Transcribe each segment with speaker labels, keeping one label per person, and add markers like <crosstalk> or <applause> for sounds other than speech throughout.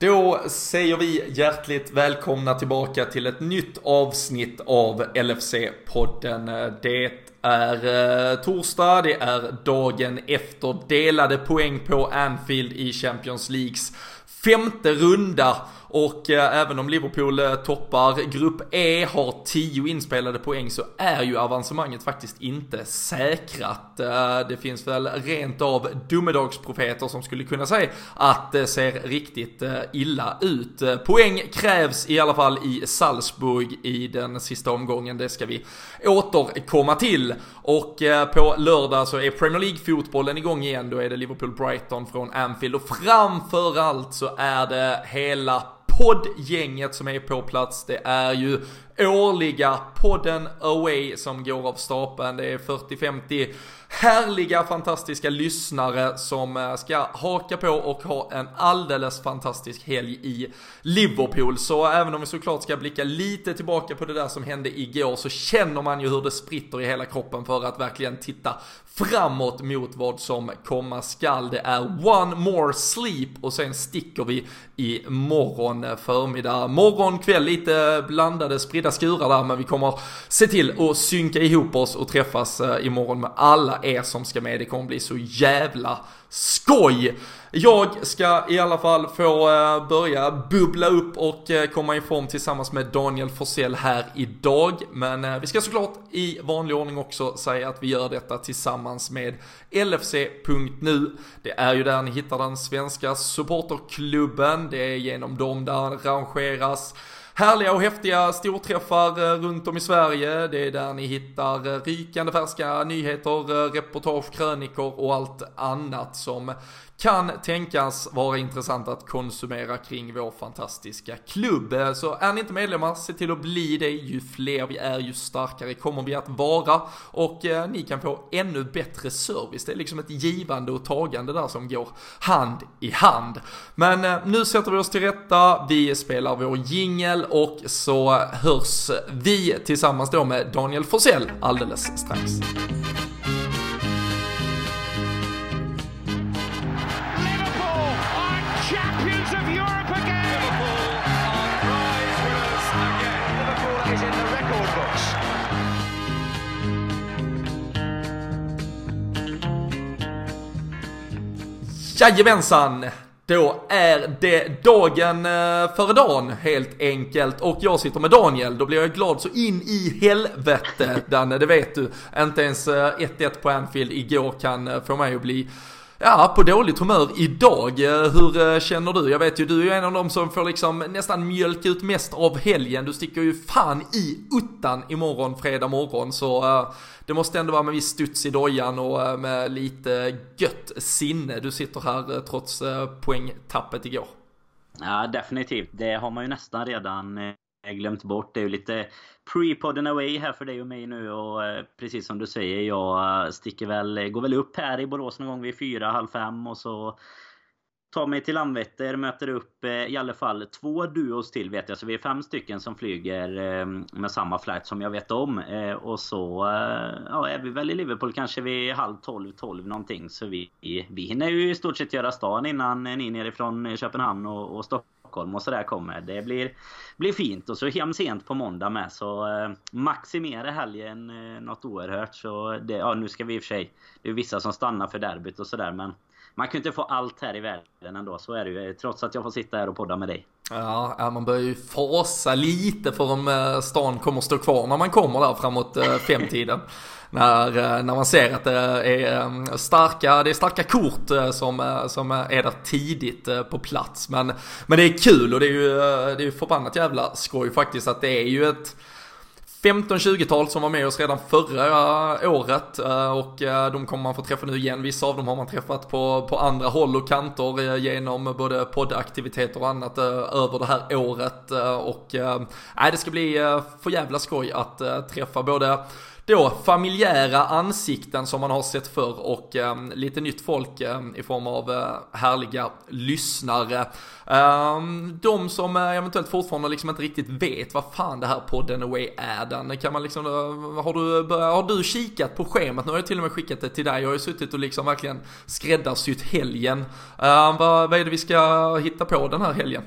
Speaker 1: Då säger vi hjärtligt välkomna tillbaka till ett nytt avsnitt av LFC-podden. Det är eh, torsdag, det är dagen efter delade poäng på Anfield i Champions Leagues femte runda. Och eh, även om Liverpool eh, toppar Grupp E, har 10 inspelade poäng, så är ju avancemanget faktiskt inte säkrat. Eh, det finns väl rent av domedagsprofeter som skulle kunna säga att det ser riktigt eh, illa ut. Poäng krävs i alla fall i Salzburg i den sista omgången, det ska vi återkomma till. Och eh, på lördag så är Premier League-fotbollen igång igen, då är det Liverpool-Brighton från Anfield och framförallt så är det hela poddgänget som är på plats. Det är ju årliga podden Away som går av stapeln. Det är 40-50 härliga, fantastiska lyssnare som eh, ska haka på och ha en alldeles fantastisk helg i Liverpool. Så även om vi såklart ska blicka lite tillbaka på det där som hände igår så känner man ju hur det spritter i hela kroppen för att verkligen titta framåt mot vad som komma skall. Det är one more sleep och sen sticker vi i morgon förmiddag. Morgon, kväll, lite blandade, spridda skurar där men vi kommer se till att synka ihop oss och träffas eh, imorgon med alla er som ska med. Det kommer bli så jävla skoj! Jag ska i alla fall få eh, börja bubbla upp och eh, komma i form tillsammans med Daniel Forsell här idag. Men eh, vi ska såklart i vanlig ordning också säga att vi gör detta tillsammans med LFC.nu. Det är ju där ni hittar den svenska supporterklubben. Det är genom dem där det rangeras Härliga och häftiga storträffar eh, runt om i Sverige. Det är där ni hittar eh, rykande färska nyheter, eh, reportage, krönikor och allt annat som kan tänkas vara intressant att konsumera kring vår fantastiska klubb. Så är ni inte medlemmar, se till att bli det. Ju fler vi är, ju starkare kommer vi att vara. Och eh, ni kan få ännu bättre service. Det är liksom ett givande och tagande där som går hand i hand. Men eh, nu sätter vi oss till rätta, vi spelar vår jingel och så hörs vi tillsammans då med Daniel Forsell alldeles strax. Jajamensan! Då är det dagen eh, före dagen helt enkelt och jag sitter med Daniel. Då blir jag glad så in i helvete Danne, det vet du. Inte ens eh, 1-1 på Anfield igår kan eh, få mig att bli Ja, på dåligt humör idag. Hur eh, känner du? Jag vet ju, du är ju en av dem som får liksom nästan mjölka ut mest av helgen. Du sticker ju fan i uttan imorgon, fredag morgon. Så uh, det måste ändå vara med viss studs i dojan och uh, med lite gött sinne. Du sitter här uh, trots poängtappet igår.
Speaker 2: Ja, definitivt. Det har man ju nästan redan glömt bort. Det är ju lite pre-podden away här för dig och mig nu och eh, precis som du säger, jag eh, sticker väl, eh, går väl upp här i Borås någon gång vid fyra, halv fem och så tar mig till Landvetter, möter upp i alla fall två duos till vet jag. Så vi är fem stycken som flyger ehm, med samma flight som jag vet om. Och så ja, är vi väl i Liverpool kanske vid halv tolv, tolv någonting. Så vi, vi hinner ju i stort sett göra stan innan ni nerifrån Köpenhamn och, och Stockholm och sådär kommer. Det blir, blir fint. Och så hem sent på måndag med. Så eh, maximera helgen eh, något oerhört. Så det, ja, nu ska vi i och för sig... Det är vissa som stannar för derbyt och sådär men man kan ju inte få allt här i världen ändå, så är det ju. Trots att jag får sitta här och podda med dig.
Speaker 1: Ja, man börjar ju fasa lite för om eh, stan kommer stå kvar när man kommer där framåt eh, femtiden. <laughs> när, eh, när man ser att det är starka, det är starka kort som, som är där tidigt på plats. Men, men det är kul och det är ju, det är förbannat jävla skoj faktiskt att det är ju ett 15-20-tal som var med oss redan förra året eh, och eh, de kommer man få träffa nu igen. Vissa av dem har man träffat på, på andra håll och kanter eh, genom både poddaktiviteter och annat över det här året. Och äh, det ska bli för jävla skoj att träffa både då familjära ansikten som man har sett förr och eh, lite nytt folk eh, i form av eh, härliga lyssnare. Ehm, de som eh, eventuellt fortfarande liksom inte riktigt vet vad fan det här podden Away är, den kan man liksom, eh, har du, börjat, har du kikat på schemat? Nu har jag till och med skickat det till dig, jag har ju suttit och liksom verkligen skräddarsytt helgen. Ehm, vad, vad är det vi ska hitta på den här helgen?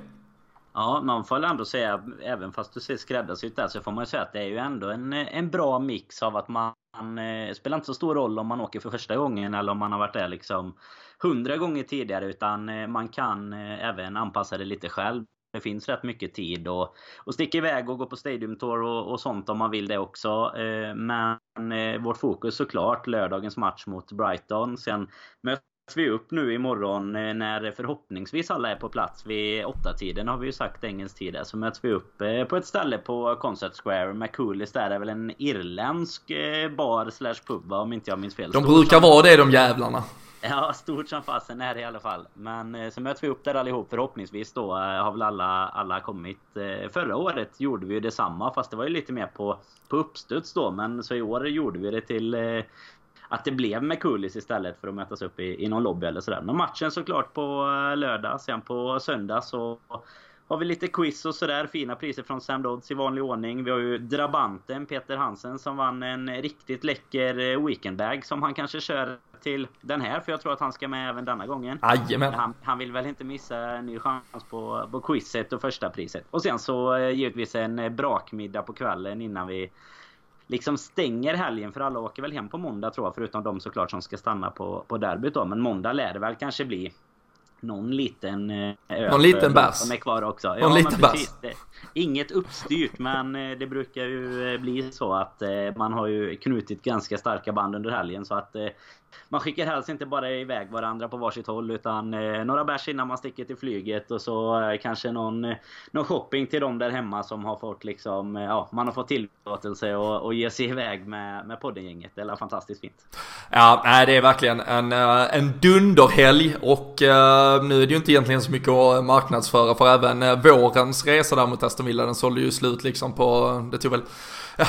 Speaker 2: Ja, man får väl ändå säga, även fast du ser skräddarsytt där, så får man ju säga att det är ju ändå en, en bra mix av att man... Eh, spelar inte så stor roll om man åker för första gången eller om man har varit där liksom hundra gånger tidigare. Utan eh, man kan eh, även anpassa det lite själv. Det finns rätt mycket tid och, och sticka iväg och gå på Stadium Tour och, och sånt om man vill det också. Eh, men eh, vårt fokus såklart lördagens match mot Brighton. Sen möter vi upp nu imorgon eh, när förhoppningsvis alla är på plats vid åtta tiden har vi ju sagt engelsk tid Så möts vi upp eh, på ett ställe på Concert Square. McCoolis där är väl en irländsk eh, bar slash pub om inte jag minns fel.
Speaker 1: De brukar vara det de jävlarna.
Speaker 2: Ja, stort som fasen är det i alla fall. Men så möts vi upp där allihop förhoppningsvis då. Har väl alla, alla kommit. Förra året gjorde vi ju detsamma fast det var ju lite mer på, på uppstuds då. Men så i år gjorde vi det till att det blev med Kullis istället för att mötas upp i, i någon lobby eller sådär. Men matchen såklart på eh, lördag. Sen på söndag så har vi lite quiz och sådär. Fina priser från Sam Dodds i vanlig ordning. Vi har ju Drabanten, Peter Hansen, som vann en riktigt läcker eh, weekendbag som han kanske kör till den här. För jag tror att han ska med även denna gången. Han, han vill väl inte missa en ny chans på, på quizet och första priset. Och sen så eh, givetvis en brakmiddag på kvällen innan vi liksom stänger helgen för alla åker väl hem på måndag tror jag förutom de såklart som ska stanna på, på derbyt då. Men måndag lär det väl kanske bli någon liten
Speaker 1: eh, öl Någon liten bärs.
Speaker 2: Som är kvar också.
Speaker 1: Någon ja, liten bärs.
Speaker 2: Inget uppstyrt men eh, det brukar ju eh, bli så att man har ju knutit ganska starka band under helgen så att man skickar helst inte bara iväg varandra på varsitt håll utan eh, några bärs innan man sticker till flyget och så eh, kanske någon, eh, någon shopping till dem där hemma som har fått liksom, eh, ja, man har fått tillåtelse och, och ge sig iväg med, med poddengänget. Det är fantastiskt fint.
Speaker 1: Ja, det är verkligen en, eh, en dunderhelg och eh, nu är det ju inte egentligen så mycket att marknadsföra för även eh, vårens resa där mot Aston Villa den sålde ju slut liksom på, det tog väl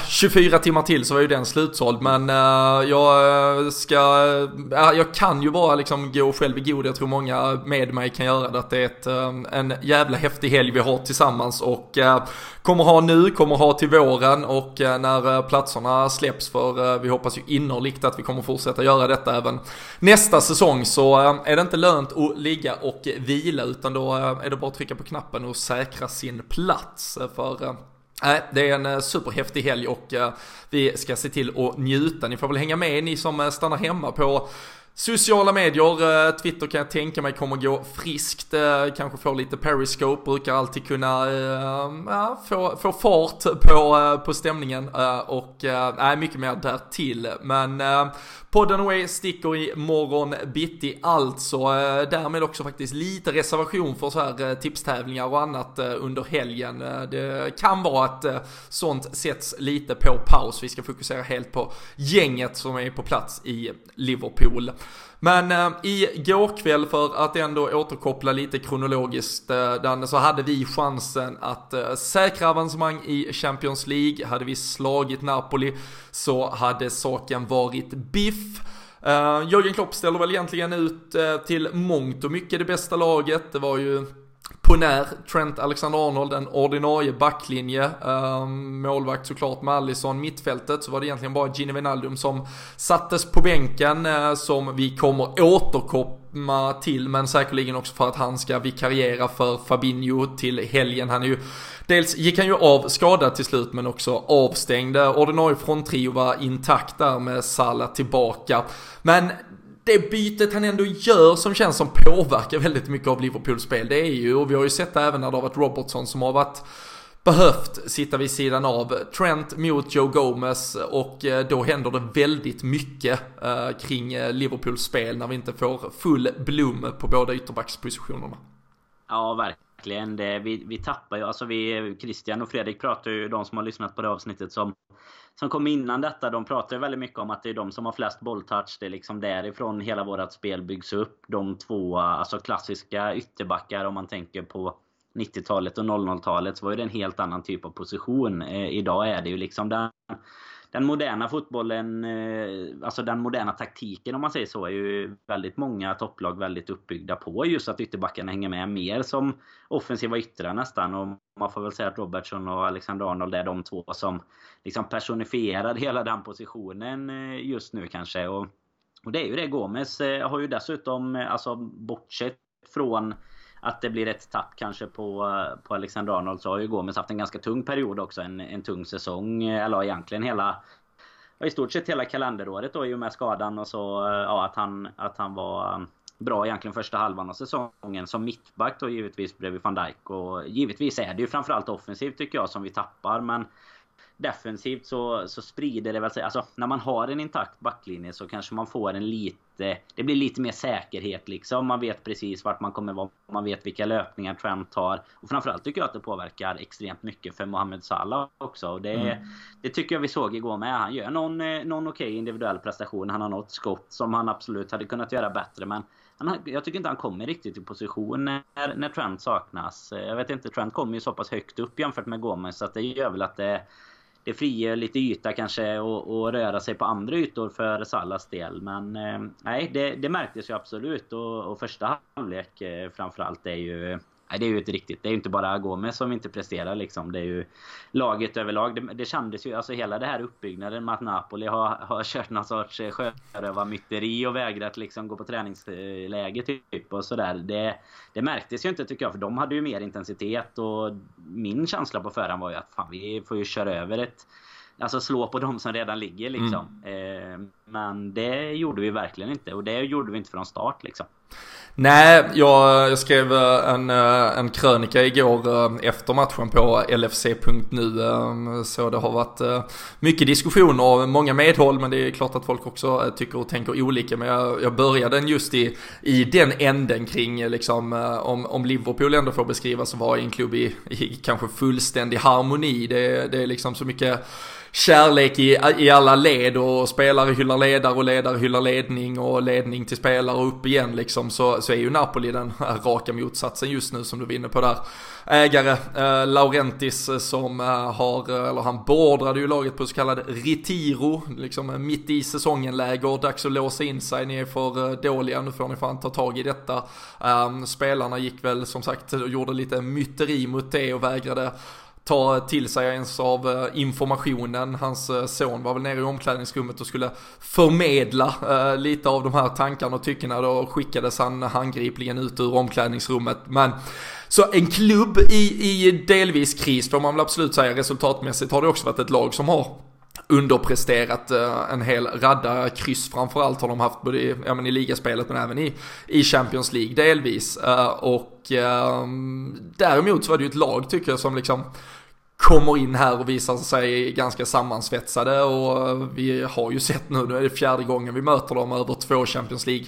Speaker 1: 24 timmar till så var ju den slutsåld. Men uh, jag eh, ska, uh, jag kan ju bara liksom gå själv i god. Jag tror många med mig kan göra det. Att det är ett, en jävla häftig helg vi har tillsammans och uh, kommer ha nu, kommer ha till våren och när platserna släpps för vi hoppas ju innerligt att vi kommer fortsätta göra detta även nästa säsong så är det inte lönt att ligga och vila utan då är det bara att trycka på knappen och säkra sin plats. För Nej, det är en eh, superhäftig helg och eh, vi ska se till att njuta. Ni får väl hänga med ni som eh, stannar hemma på Sociala medier, eh, Twitter kan jag tänka mig kommer gå friskt, eh, kanske få lite periscope, brukar alltid kunna äh, få, få fart på, på stämningen och äh, mycket mer därtill. Men äh, Podden Away sticker i morgon bitti alltså. äh, därmed också faktiskt lite reservation för så här tipstävlingar och annat under helgen. Det kan vara att sånt sätts lite på paus. Vi ska fokusera helt på gänget som är på plats i Liverpool. Men eh, igår kväll för att ändå återkoppla lite kronologiskt eh, Danne, så hade vi chansen att eh, säkra avancemang i Champions League. Hade vi slagit Napoli så hade saken varit biff. Eh, Jörgen Klopp ställer väl egentligen ut eh, till mångt och mycket det bästa laget. Det var ju på när Trent Alexander-Arnold en ordinarie backlinje, um, målvakt såklart med Allison, mittfältet så var det egentligen bara Gini Wijnaldum som sattes på bänken uh, som vi kommer återkomma till men säkerligen också för att han ska vikariera för Fabinho till helgen. Han är ju Dels gick han ju av skadad till slut men också avstängd. Eh, ordinarie fronttrio var intakt där med Salah tillbaka. Men det bytet han ändå gör som känns som påverkar väldigt mycket av Liverpools spel, det är ju, och vi har ju sett det även när det har varit Robertson som har varit behövt sitta vid sidan av Trent mot Joe Gomez och eh, då händer det väldigt mycket eh, kring eh, Liverpools spel när vi inte får full blom på båda ytterbackspositionerna.
Speaker 2: Ja, verkligen. Det, vi, vi tappar ju, alltså vi, Christian och Fredrik pratar ju, de som har lyssnat på det avsnittet som som kom innan detta, de pratar ju väldigt mycket om att det är de som har flest bolltouch. Det är liksom därifrån hela vårt spel byggs upp. De två alltså klassiska ytterbackar om man tänker på 90-talet och 00-talet så var det en helt annan typ av position. Eh, idag är det ju liksom den den moderna fotbollen, eh, alltså den moderna taktiken om man säger så, är ju väldigt många topplag väldigt uppbyggda på just att ytterbackarna hänger med mer som offensiva yttrar nästan. Och man får väl säga att Robertson och Alexander Arnold är de två som liksom personifierar hela den positionen eh, just nu kanske. Och, och det är ju det, Gomes eh, har ju dessutom, alltså bortsett från att det blir ett tapp kanske på, på Alexander Arnold så har ju Gomes haft en ganska tung period också. En, en tung säsong. Eh, eller egentligen hela i stort sett hela kalenderåret då i och med skadan och så. Eh, ja, att han, att han var eh, bra egentligen första halvan av säsongen. Som mittback då givetvis bredvid van Dijk. Och givetvis är det ju framförallt offensivt tycker jag som vi tappar. Men defensivt så, så sprider det väl sig. Alltså när man har en intakt backlinje så kanske man får en lite... Det blir lite mer säkerhet liksom. Man vet precis vart man kommer vara. Man vet vilka löpningar Trent tar. Och framförallt tycker jag att det påverkar extremt mycket för Mohamed Salah också. Och det, mm. det tycker jag vi såg igår med. Han gör någon, eh, någon okej okay individuell prestation. Han har något skott som han absolut hade kunnat göra bättre. Men han, jag tycker inte han kommer riktigt i position när, när Trent saknas. Jag vet inte, Trent kommer ju så pass högt upp jämfört med Gomez. Så att det gör väl att det det frigör lite yta kanske och, och röra sig på andra ytor för Salas del. Men eh, nej, det, det märktes ju absolut. Och, och första halvlek eh, framförallt är ju Nej, det är ju ett riktigt. Det är ju inte bara Gomes som inte presterar liksom. Det är ju laget överlag. Det, det kändes ju, alltså hela det här uppbyggnaden med att Napoli har, har kört någon sorts sjörövarmyteri och vägrat liksom gå på träningsläge typ och sådär. Det, det märktes ju inte tycker jag, för de hade ju mer intensitet och min känsla på förhand var ju att fan, vi får ju köra över ett Alltså slå på de som redan ligger liksom. Mm. Eh, men det gjorde vi verkligen inte och det gjorde vi inte från start liksom.
Speaker 1: Nej, jag, jag skrev eh, en, eh, en krönika igår eh, efter matchen på LFC.nu. Ehm, så det har varit mycket diskussioner och många medhåll men det är klart att folk också tycker och tänker olika. Men jag, jag började den just i, i den änden kring liksom om, om Liverpool ändå får beskrivas som vara en klubb i, i kanske fullständig harmoni. Det, det är liksom så mycket kärlek i, i alla led och spelare hyllar ledare och ledare hyllar ledning och ledning till spelare och upp igen liksom så, så är ju Napoli den raka motsatsen just nu som du var inne på där. Ägare eh, Laurentis eh, som eh, har, eh, eller han beordrade ju laget på så kallad retiro, liksom eh, mitt i säsongen läger, dags att låsa in sig, ni är för eh, dåliga, nu får ni fan ta tag i detta. Eh, spelarna gick väl som sagt och gjorde lite myteri mot det och vägrade ta till sig ens av eh, informationen. Hans eh, son var väl nere i omklädningsrummet och skulle förmedla eh, lite av de här tankarna och tyckena. Då skickades han handgripligen ut ur omklädningsrummet. Men så en klubb i, i delvis kris får man väl absolut säga. Resultatmässigt har det också varit ett lag som har underpresterat eh, en hel radda kryss framförallt har de haft både i, ja, men i ligaspelet men även i, i Champions League delvis. Eh, och ehm, däremot så var det ju ett lag tycker jag som liksom kommer in här och visar sig ganska sammansvetsade och eh, vi har ju sett nu, nu är det fjärde gången vi möter dem över två Champions League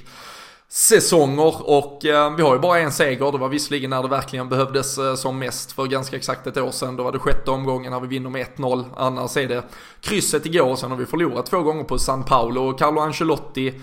Speaker 1: säsonger och eh, vi har ju bara en seger. Det var visserligen när det verkligen behövdes eh, som mest för ganska exakt ett år sedan. Då var det sjätte omgången när vi vinner med 1-0. Annars är det krysset igår och sen har vi förlorat två gånger på San Paolo. och Carlo Ancelotti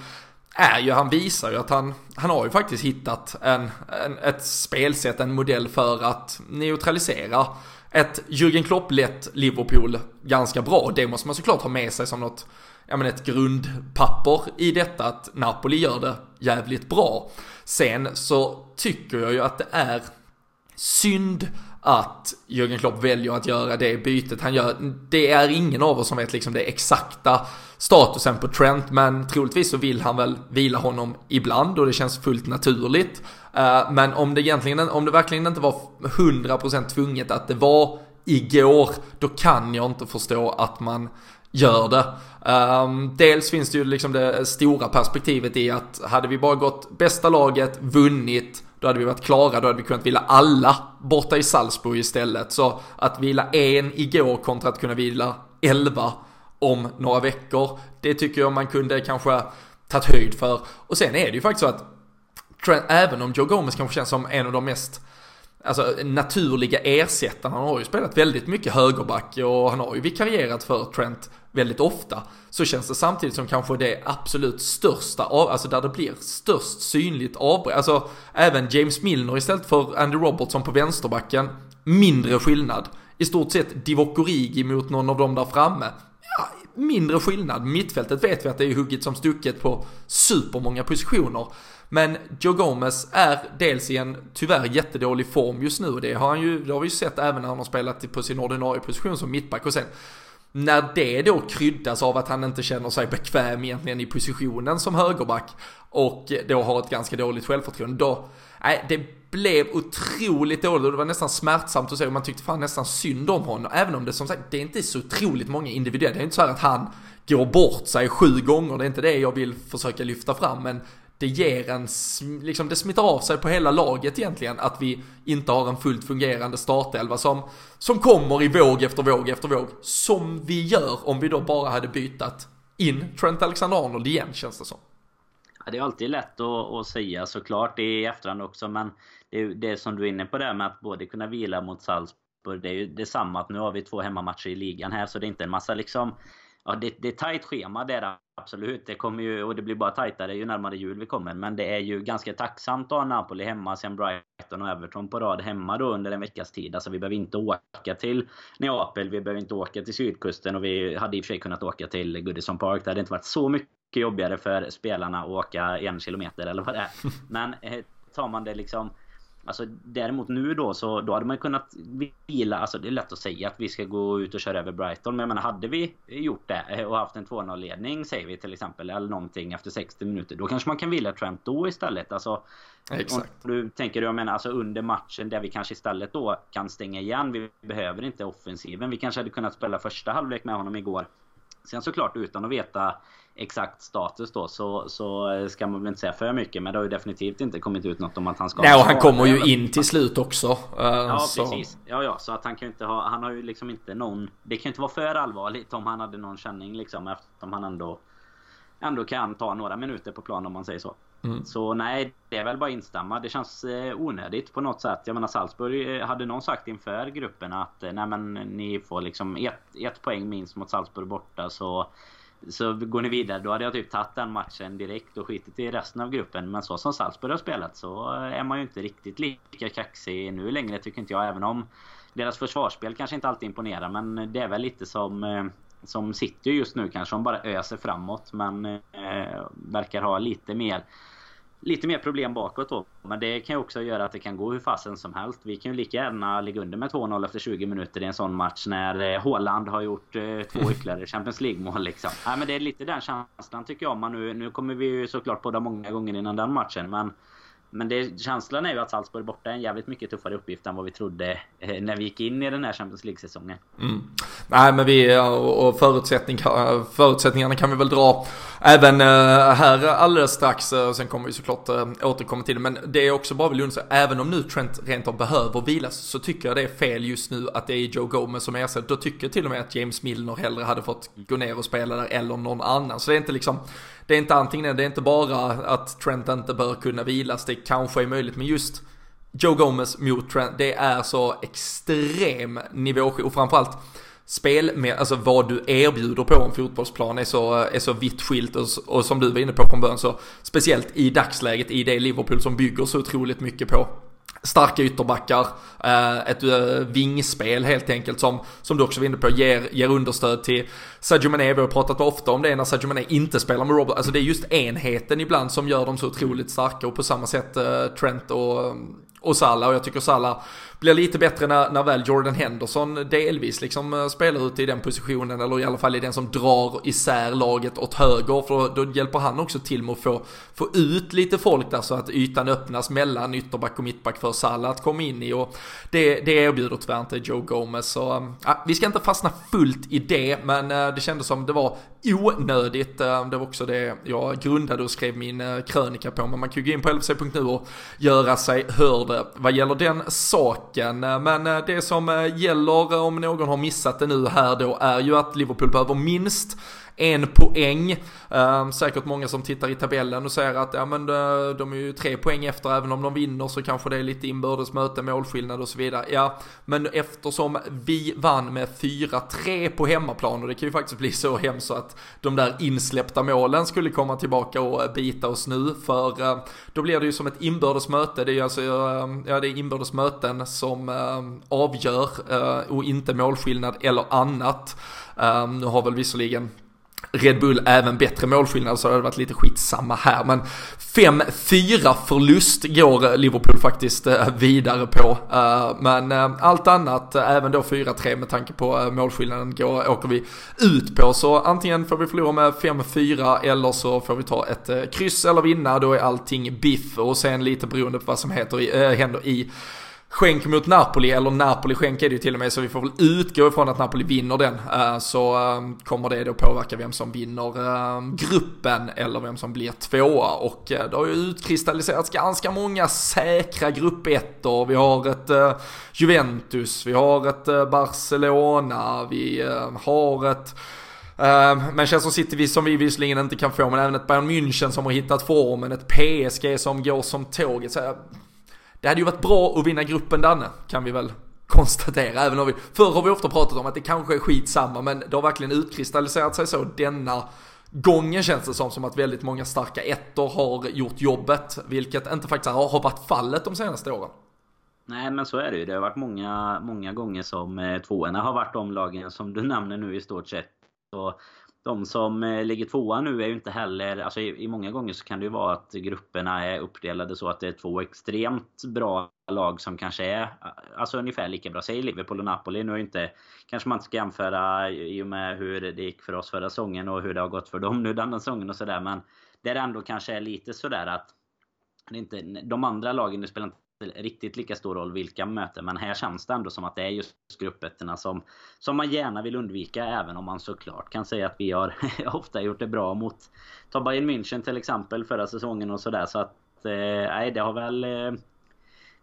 Speaker 1: är ju, han visar ju att han, han har ju faktiskt hittat en, en, ett spelsätt, en modell för att neutralisera ett Jürgen Klopp-lett Liverpool ganska bra. Det måste man såklart ha med sig som något, ja men ett grundpapper i detta att Napoli gör det jävligt bra. Sen så tycker jag ju att det är synd att Jürgen Klopp väljer att göra det bytet han gör. Det är ingen av oss som vet liksom det exakta statusen på Trent, men troligtvis så vill han väl vila honom ibland och det känns fullt naturligt. Eh, men om det egentligen, om det verkligen inte var 100% tvunget att det var igår, då kan jag inte förstå att man gör det. Um, dels finns det ju liksom det stora perspektivet i att hade vi bara gått bästa laget, vunnit, då hade vi varit klara, då hade vi kunnat vila alla borta i Salzburg istället. Så att vila en igår kontra att kunna vila elva om några veckor, det tycker jag man kunde kanske tagit höjd för. Och sen är det ju faktiskt så att även om Joe Gomez kanske känns som en av de mest alltså, naturliga ersättarna, han har ju spelat väldigt mycket högerback och han har ju vikarierat för Trent väldigt ofta, så känns det samtidigt som kanske det absolut största, alltså där det blir störst synligt avbräck. Alltså även James Milner istället för Andy Robertson på vänsterbacken, mindre skillnad. I stort sett Divock Origi mot någon av dem där framme. Ja, mindre skillnad. Mittfältet vet vi att det är hugget som stucket på supermånga positioner. Men Joe Gomez är dels i en tyvärr jättedålig form just nu. Det har, han ju, det har vi ju sett även när han har spelat på sin ordinarie position som mittback. Och sen när det då kryddas av att han inte känner sig bekväm egentligen i positionen som högerback och då har ett ganska dåligt självförtroende, då, nej, det blev otroligt dåligt och det var nästan smärtsamt att se och man tyckte fan nästan synd om honom. Även om det som sagt, det är inte så otroligt många individuella, det är inte så här att han går bort sig sju gånger, det är inte det jag vill försöka lyfta fram, men det ger en, liksom det smittar av sig på hela laget egentligen att vi inte har en fullt fungerande startelva som, som kommer i våg efter våg efter våg. Som vi gör om vi då bara hade bytat in Trent Alexander-Arnold igen känns det som.
Speaker 2: Ja, det är alltid lätt att, att säga såklart i efterhand också men det, är det som du är inne på där med att både kunna vila mot Salzburg. Det är ju detsamma att nu har vi två hemmamatcher i ligan här så det är inte en massa liksom Ja, det, det är tajt schema det är det absolut. Det kommer ju, och det blir bara tajtare ju närmare jul vi kommer. Men det är ju ganska tacksamt att ha Napoli hemma, sen Brighton och Everton på rad hemma då under en veckas tid. Alltså vi behöver inte åka till Neapel, vi behöver inte åka till sydkusten och vi hade i och för sig kunnat åka till Goodison Park. Det hade inte varit så mycket jobbigare för spelarna att åka en kilometer eller vad det är. <laughs> Men eh, tar man det liksom Alltså däremot nu då så då hade man kunnat vila, alltså det är lätt att säga att vi ska gå ut och köra över Brighton. Men jag menar hade vi gjort det och haft en 2-0 ledning säger vi till exempel eller någonting efter 60 minuter. Då kanske man kan vila Trent då istället. Alltså,
Speaker 1: Exakt.
Speaker 2: Om du tänker jag menar alltså under matchen där vi kanske istället då kan stänga igen. Vi behöver inte offensiven. Vi kanske hade kunnat spela första halvlek med honom igår. Sen såklart utan att veta exakt status då så, så ska man väl inte säga för mycket. Men det har ju definitivt inte kommit ut något om att han ska...
Speaker 1: Nej och han kommer ju in till slut också. Uh,
Speaker 2: ja
Speaker 1: så.
Speaker 2: precis. Ja ja så att han kan ju inte ha... Han har ju liksom inte någon... Det kan ju inte vara för allvarligt om han hade någon känning liksom eftersom han ändå... Ändå kan ta några minuter på plan om man säger så. Mm. Så nej, det är väl bara instämma. Det känns eh, onödigt på något sätt. Jag menar Salzburg, eh, hade någon sagt inför gruppen att eh, nej men ni får liksom ett, ett poäng minst mot Salzburg borta så så går ni vidare, då hade jag typ tagit den matchen direkt och skitit i resten av gruppen. Men så som Salzburg har spelat så är man ju inte riktigt lika kaxig nu längre tycker inte jag. Även om deras försvarsspel kanske inte alltid imponerar. Men det är väl lite som, eh, som City just nu kanske. De bara öser framåt men eh, verkar ha lite mer lite mer problem bakåt då. Men det kan ju också göra att det kan gå hur fasen som helst. Vi kan ju lika gärna ligga under med 2-0 efter 20 minuter i en sån match när Håland eh, har gjort eh, två <laughs> ytterligare Champions League-mål liksom. Nej, men det är lite den känslan tycker jag. Man nu, nu kommer vi ju såklart podda många gånger innan den matchen. Men men det, känslan är ju att Salzburg borta är en jävligt mycket tuffare uppgift än vad vi trodde eh, när vi gick in i den här Champions League-säsongen.
Speaker 1: Mm. Nej men vi, och förutsättning, förutsättningarna kan vi väl dra även eh, här alldeles strax. Eh, sen kommer vi såklart återkomma till det. Men det är också bara vill understryka, även om nu Trent rent av behöver vilas så tycker jag det är fel just nu att det är Joe Gomez som ersätter. Då tycker jag till och med att James Milner hellre hade fått gå ner och spela där eller någon annan. Så det är inte liksom det är inte antingen det är inte bara att Trent inte bör kunna vilas, det kanske är möjligt, men just Joe Gomez mot Trent, det är så extrem nivåskillnad. Och framförallt spel med, alltså vad du erbjuder på en fotbollsplan är så, är så vitt skilt. Och, och som du var inne på från början så speciellt i dagsläget i det Liverpool som bygger så otroligt mycket på starka ytterbackar, eh, ett eh, vingspel helt enkelt som, som du också var inne på, ger, ger understöd till Sadio Mané. Vi har pratat ofta om det när Sadio Mané inte spelar med Robert. Alltså det är just enheten ibland som gör dem så otroligt starka och på samma sätt eh, Trent och, och Salah. Och jag tycker Salah blir lite bättre när, när väl Jordan Henderson delvis liksom eh, spelar ute i den positionen eller i alla fall i den som drar isär laget åt höger för då, då hjälper han också till med att få, få ut lite folk där så att ytan öppnas mellan ytterback och mittback för Salah att komma in i och det, det erbjuder tyvärr inte Joe Gomez så äh, vi ska inte fastna fullt i det men äh, det kändes som det var onödigt. Äh, det var också det jag grundade och skrev min krönika på men man kan ju gå in på LFC.nu och göra sig hörd vad gäller den saken klockan. Men eh, det som eh, gäller eh, om någon har missat det nu här då är ju att Liverpool behöver minst en poäng. Ehm, säkert många som tittar i tabellen och säger att ja, men de, de är ju tre poäng efter, även om de vinner så kanske det är lite inbördes möte, målskillnad och så vidare. Ja, men eftersom vi vann med 4-3 på hemmaplan och det kan ju faktiskt bli så hemskt så att de där insläppta målen skulle komma tillbaka och bita oss nu, för eh, då blir det ju som ett inbördes möte. Det är ju alltså, eh, ja det är inbördes möten som avgör och inte målskillnad eller annat. Ehm, nu har väl visserligen Red Bull även bättre målskillnad så hade det varit lite skitsamma här. Men 5-4 förlust går Liverpool faktiskt eh, vidare på. Eh, men eh, allt annat, även då 4-3 med tanke på målskillnaden, går, åker vi ut på. Så antingen får vi förlora med 5-4 eller så får vi ta ett kryss eller vinna. Då är allting biff och sen lite beroende på vad som heter, äh, händer i skänk mot Napoli, eller Napoli skänk är det ju till och med, så vi får väl utgå ifrån att Napoli vinner den. Eh, så ehm, kommer det då påverka vem som vinner ehm, gruppen eller vem som blir tvåa. Och eh, det har ju utkristalliserats ganska många säkra gruppettor. Vi har ett eh, Juventus, vi har ett Barcelona, vi ehm, har ett Uh, Manchester City som vi visserligen inte kan få, men även ett Bayern München som har hittat formen, ett PSG som går som tåget. Så det hade ju varit bra att vinna gruppen Danne, kan vi väl konstatera. Även om vi, förr har vi ofta pratat om att det kanske är skitsamma, men det har verkligen utkristalliserat sig så denna gången känns det som, som att väldigt många starka ettor har gjort jobbet, vilket inte faktiskt har varit fallet de senaste åren.
Speaker 2: Nej men så är det ju. Det har varit många, många gånger som eh, tvåorna har varit de lagen som du nämner nu i stort sett. Så de som eh, ligger tvåa nu är ju inte heller, alltså i, i, många gånger så kan det ju vara att grupperna är uppdelade så att det är två extremt bra lag som kanske är eh, alltså ungefär lika bra. Säg Liverpool och Napoli. Nu är inte, kanske man inte ska jämföra i och med hur det gick för oss förra säsongen och hur det har gått för dem nu denna säsongen och sådär. Men det ändå kanske är lite sådär att det inte, de andra lagen, det spelar inte riktigt lika stor roll vilka möten, Men här känns det ändå som att det är just gruppettorna som, som man gärna vill undvika. Även om man såklart kan säga att vi har <laughs> ofta gjort det bra mot ta Bayern München till exempel förra säsongen och sådär. Så att eh, nej, det har väl eh,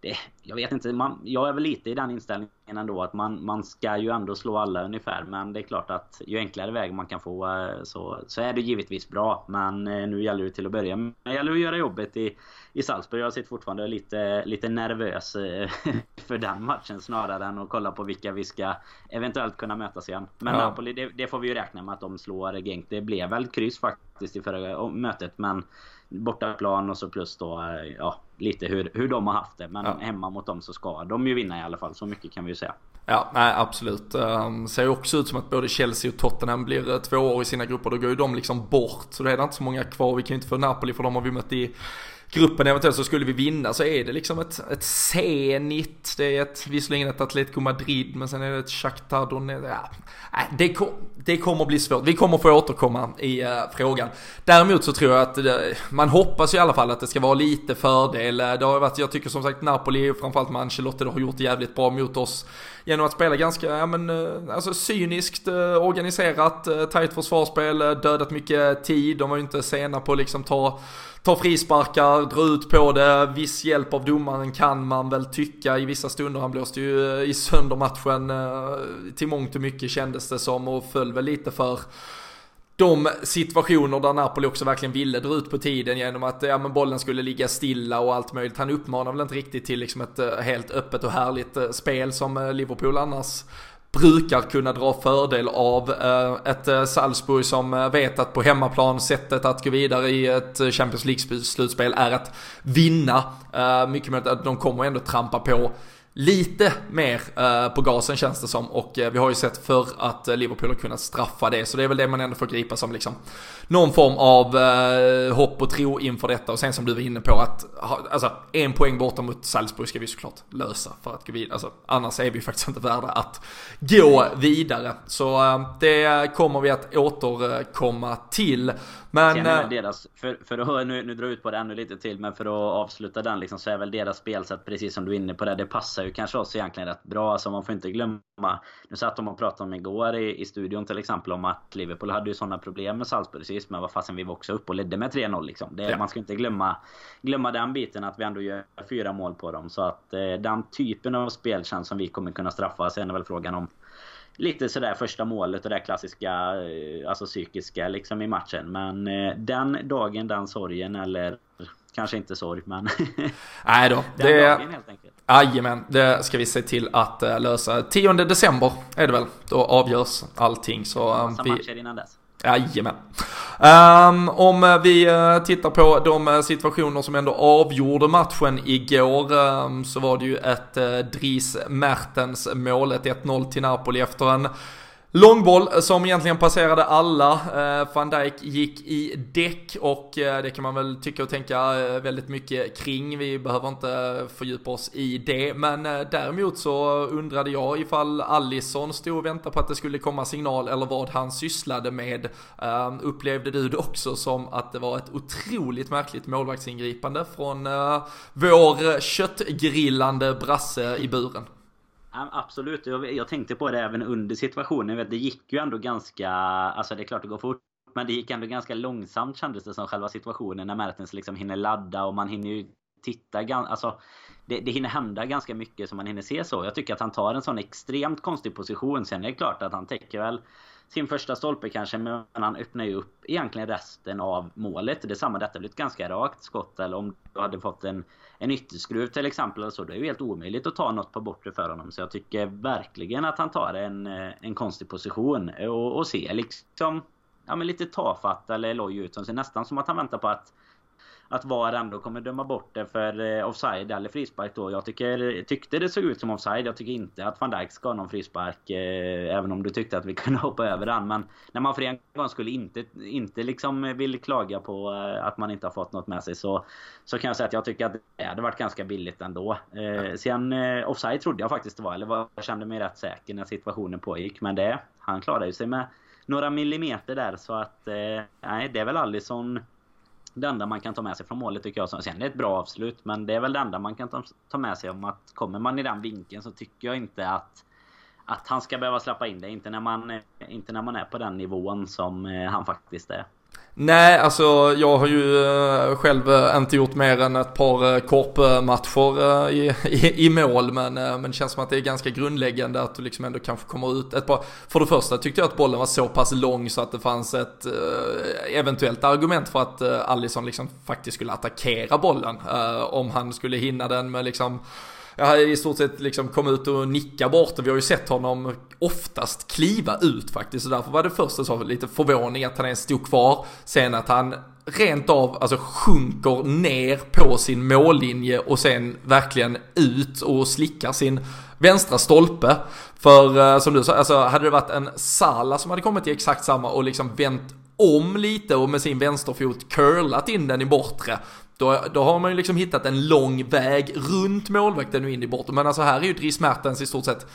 Speaker 2: det, jag vet inte, man, jag är väl lite i den inställningen ändå att man, man ska ju ändå slå alla ungefär. Men det är klart att ju enklare väg man kan få eh, så, så är det givetvis bra. Men eh, nu gäller det till att börja med. Det gäller att göra jobbet i, i Salzburg. Jag sitter fortfarande lite, lite nervös eh, <laughs> för den matchen snarare än att kolla på vilka vi ska eventuellt kunna mötas igen. Men ja. Napoli, det, det, får vi ju räkna med att de slår Genk. Det blev väl kryss faktiskt i förra mötet. Men bortaplan och så plus då ja, lite hur, hur de har haft det. Men ja. hemma mot dem så ska de ju vinna i alla fall. Så mycket kan vi ju säga.
Speaker 1: Ja, nej absolut. Um, ser ju också ut som att både Chelsea och Tottenham blir uh, två år i sina grupper. Då går ju de liksom bort. Så det är inte så många kvar. Vi kan ju inte få Napoli för de har vi mött i gruppen eventuellt så skulle vi vinna så är det liksom ett, ett Zenit, det är ett, visserligen ett Atletico Madrid men sen är det ett Shakhtar Donetsk. Ja, det, kom, det kommer bli svårt. Vi kommer få återkomma i uh, frågan. Däremot så tror jag att det, man hoppas i alla fall att det ska vara lite fördel. Det har varit, jag tycker som sagt Napoli, och framförallt med Ancelotti, har gjort det jävligt bra mot oss genom att spela ganska, ja men, eh, alltså cyniskt eh, organiserat, eh, tajt försvarsspel, dödat mycket tid. De var ju inte sena på att liksom ta ta frisparkar, dra ut på det, viss hjälp av domaren kan man väl tycka i vissa stunder. Han blåste ju i sönder matchen till mångt och mycket kändes det som och föll väl lite för de situationer där Napoli också verkligen ville dra ut på tiden genom att ja, men bollen skulle ligga stilla och allt möjligt. Han uppmanar väl inte riktigt till liksom ett eh, helt öppet och härligt eh, spel som eh, Liverpool annars brukar kunna dra fördel av ett Salzburg som vet att på hemmaplan sättet att gå vidare i ett Champions League-slutspel är att vinna. Mycket möjligt att de kommer ändå trampa på lite mer eh, på gasen känns det som och eh, vi har ju sett för att eh, Liverpool har kunnat straffa det så det är väl det man ändå får gripa som liksom någon form av hopp och tro inför detta och sen som du var inne på att alltså en poäng borta mot Salzburg ska vi såklart lösa för att gå vidare. Alltså, annars är vi faktiskt <laughs> inte värda att gå vidare. Så det kommer vi att återkomma till. Men...
Speaker 2: Sen är deras, för, för att nu, nu dra ut på det ännu lite till, men för att avsluta den liksom, så är väl deras spelsätt precis som du är inne på det. Det passar ju kanske oss egentligen rätt bra. Alltså man får inte glömma. Nu satt de och pratade om igår i, i studion till exempel om att Liverpool hade ju sådana problem med Salzburg sist. Men vad fasen vi var också upp och ledde med 3-0 liksom. Det, ja. Man ska inte glömma, glömma den biten att vi ändå gör fyra mål på dem. Så att eh, den typen av speltjänst som vi kommer kunna straffa. Sen är väl frågan om lite sådär första målet och det klassiska, eh, alltså psykiska liksom i matchen. Men eh, den dagen, den sorgen eller kanske inte sorg men... <laughs>
Speaker 1: Nej då. den det... dagen helt enkelt. Jajamän, det ska vi se till att uh, lösa. 10 december är det väl, då avgörs allting. Så,
Speaker 2: Massa vi... matcher innan dess.
Speaker 1: Jajamän. Um, om eh, vi eh, tittar på de eh, situationer som ändå avgjorde matchen igår um, så var det ju ett uh, Dries Mertens mål, ett 1-0 till Napoli efter en Långboll eh, som egentligen passerade alla. Eh, van Dijk gick i däck och eh, det kan man väl tycka och tänka väldigt mycket kring. Vi behöver inte fördjupa oss i det. Men däremot så undrade jag ifall Allison stod och väntade på att det skulle komma signal eller vad han sysslade med. Ehm, upplevde du det också som att det var ett otroligt märkligt målvaktsingripande från vår köttgrillande brasse i buren?
Speaker 2: Absolut, jag, jag tänkte på det även under situationen. Det gick ju ändå ganska... Alltså det är klart det går fort. Men det gick ändå ganska långsamt kändes det som själva situationen när Mertens liksom hinner ladda och man hinner ju titta alltså det, det hinner hända ganska mycket som man hinner se så. Jag tycker att han tar en sån extremt konstig position. Sen är det klart att han täcker väl sin första stolpe kanske men han öppnar ju upp egentligen resten av målet. Det är samma detta blir ett ganska rakt skott eller om du hade fått en en ytterskruv till exempel eller så. Det är ju helt omöjligt att ta något på bortre för honom. Så jag tycker verkligen att han tar en, eh, en konstig position och, och ser liksom ja, men lite tafatt eller loj ut. det ser nästan som att han väntar på att att VAR ändå kommer döma bort det för eh, offside eller frispark då. Jag tycker, tyckte det såg ut som offside. Jag tycker inte att van Dijk ska ha någon frispark. Eh, även om du tyckte att vi <laughs> kunde hoppa över den. Men när man för en gång skulle inte, inte liksom vill klaga på eh, att man inte har fått något med sig så, så kan jag säga att jag tycker att det hade varit ganska billigt ändå. Eh, sen eh, offside trodde jag faktiskt det var. Eller var, jag kände mig rätt säker när situationen pågick. Men det, han klarade ju sig med några millimeter där så att eh, nej det är väl Allison det enda man kan ta med sig från målet tycker jag. Sen är det ett bra avslut. Men det är väl det enda man kan ta med sig om att kommer man i den vinkeln så tycker jag inte att att han ska behöva släppa in det. Inte när man, inte när man är på den nivån som eh, han faktiskt är.
Speaker 1: Nej, alltså jag har ju eh, själv eh, inte gjort mer än ett par eh, korpmatcher i, <laughs> i, i mål, men, men det känns som att det är ganska grundläggande att du liksom ändå kanske kommer ut ett par. För det första tyckte jag att bollen var så pass lång så att det fanns ett eventuellt argument för att Allison liksom faktiskt skulle attackera bollen. Om han skulle hinna den med liksom jag i stort sett liksom kom ut och nicka bort och Vi har ju sett honom oftast kliva ut faktiskt. Så därför var det första så lite förvåning att han ens stod kvar. Sen att han rent av alltså sjunker ner på sin mållinje och sen verkligen ut och slickar sin vänstra stolpe. För eh, som du sa, alltså hade det varit en Sala som hade kommit i exakt samma och liksom vänt om lite och med sin vänsterfot curlat in den i bortre. Då, då har man ju liksom hittat en lång väg runt målvakten och in i bortre. Men alltså här är ju Dries Mertens i stort sett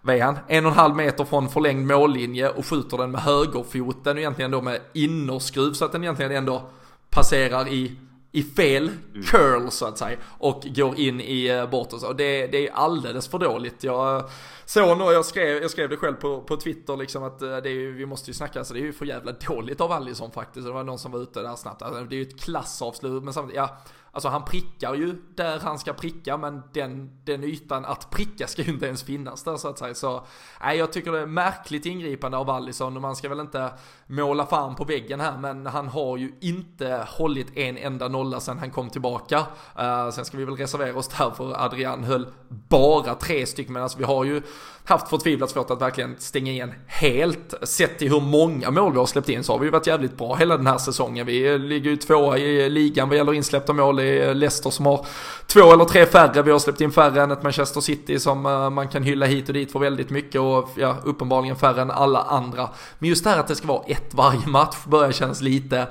Speaker 1: vad är han? En och en halv meter från förlängd mållinje och skjuter den med högerfoten och egentligen då med innerskruv så att den egentligen ändå passerar i i fel mm. curl så att säga och går in i eh, bortre. Så det, det är alldeles för dåligt. Jag såg nog, jag skrev, jag skrev det själv på, på Twitter liksom att eh, det är vi måste ju snacka, alltså det är ju för jävla dåligt av Allison faktiskt. Det var någon som var ute där snabbt. Alltså, det är ju ett klassavslut men samtidigt, ja Alltså han prickar ju där han ska pricka men den, den ytan att pricka ska ju inte ens finnas där så att säga. Så nej, jag tycker det är märkligt ingripande av Allison och man ska väl inte måla fan på väggen här men han har ju inte hållit en enda nolla sedan han kom tillbaka. Uh, sen ska vi väl reservera oss där för Adrian höll bara tre stycken men alltså vi har ju haft förtvivlat svårt att verkligen stänga igen helt. Sett till hur många mål vi har släppt in så har vi varit jävligt bra hela den här säsongen. Vi ligger ju tvåa i ligan vad gäller insläppta mål. Det är Leicester som har två eller tre färre. Vi har släppt in färre än ett Manchester City som eh, man kan hylla hit och dit för väldigt mycket och ja, uppenbarligen färre än alla andra. Men just det här att det ska vara ett varje match börjar kännas lite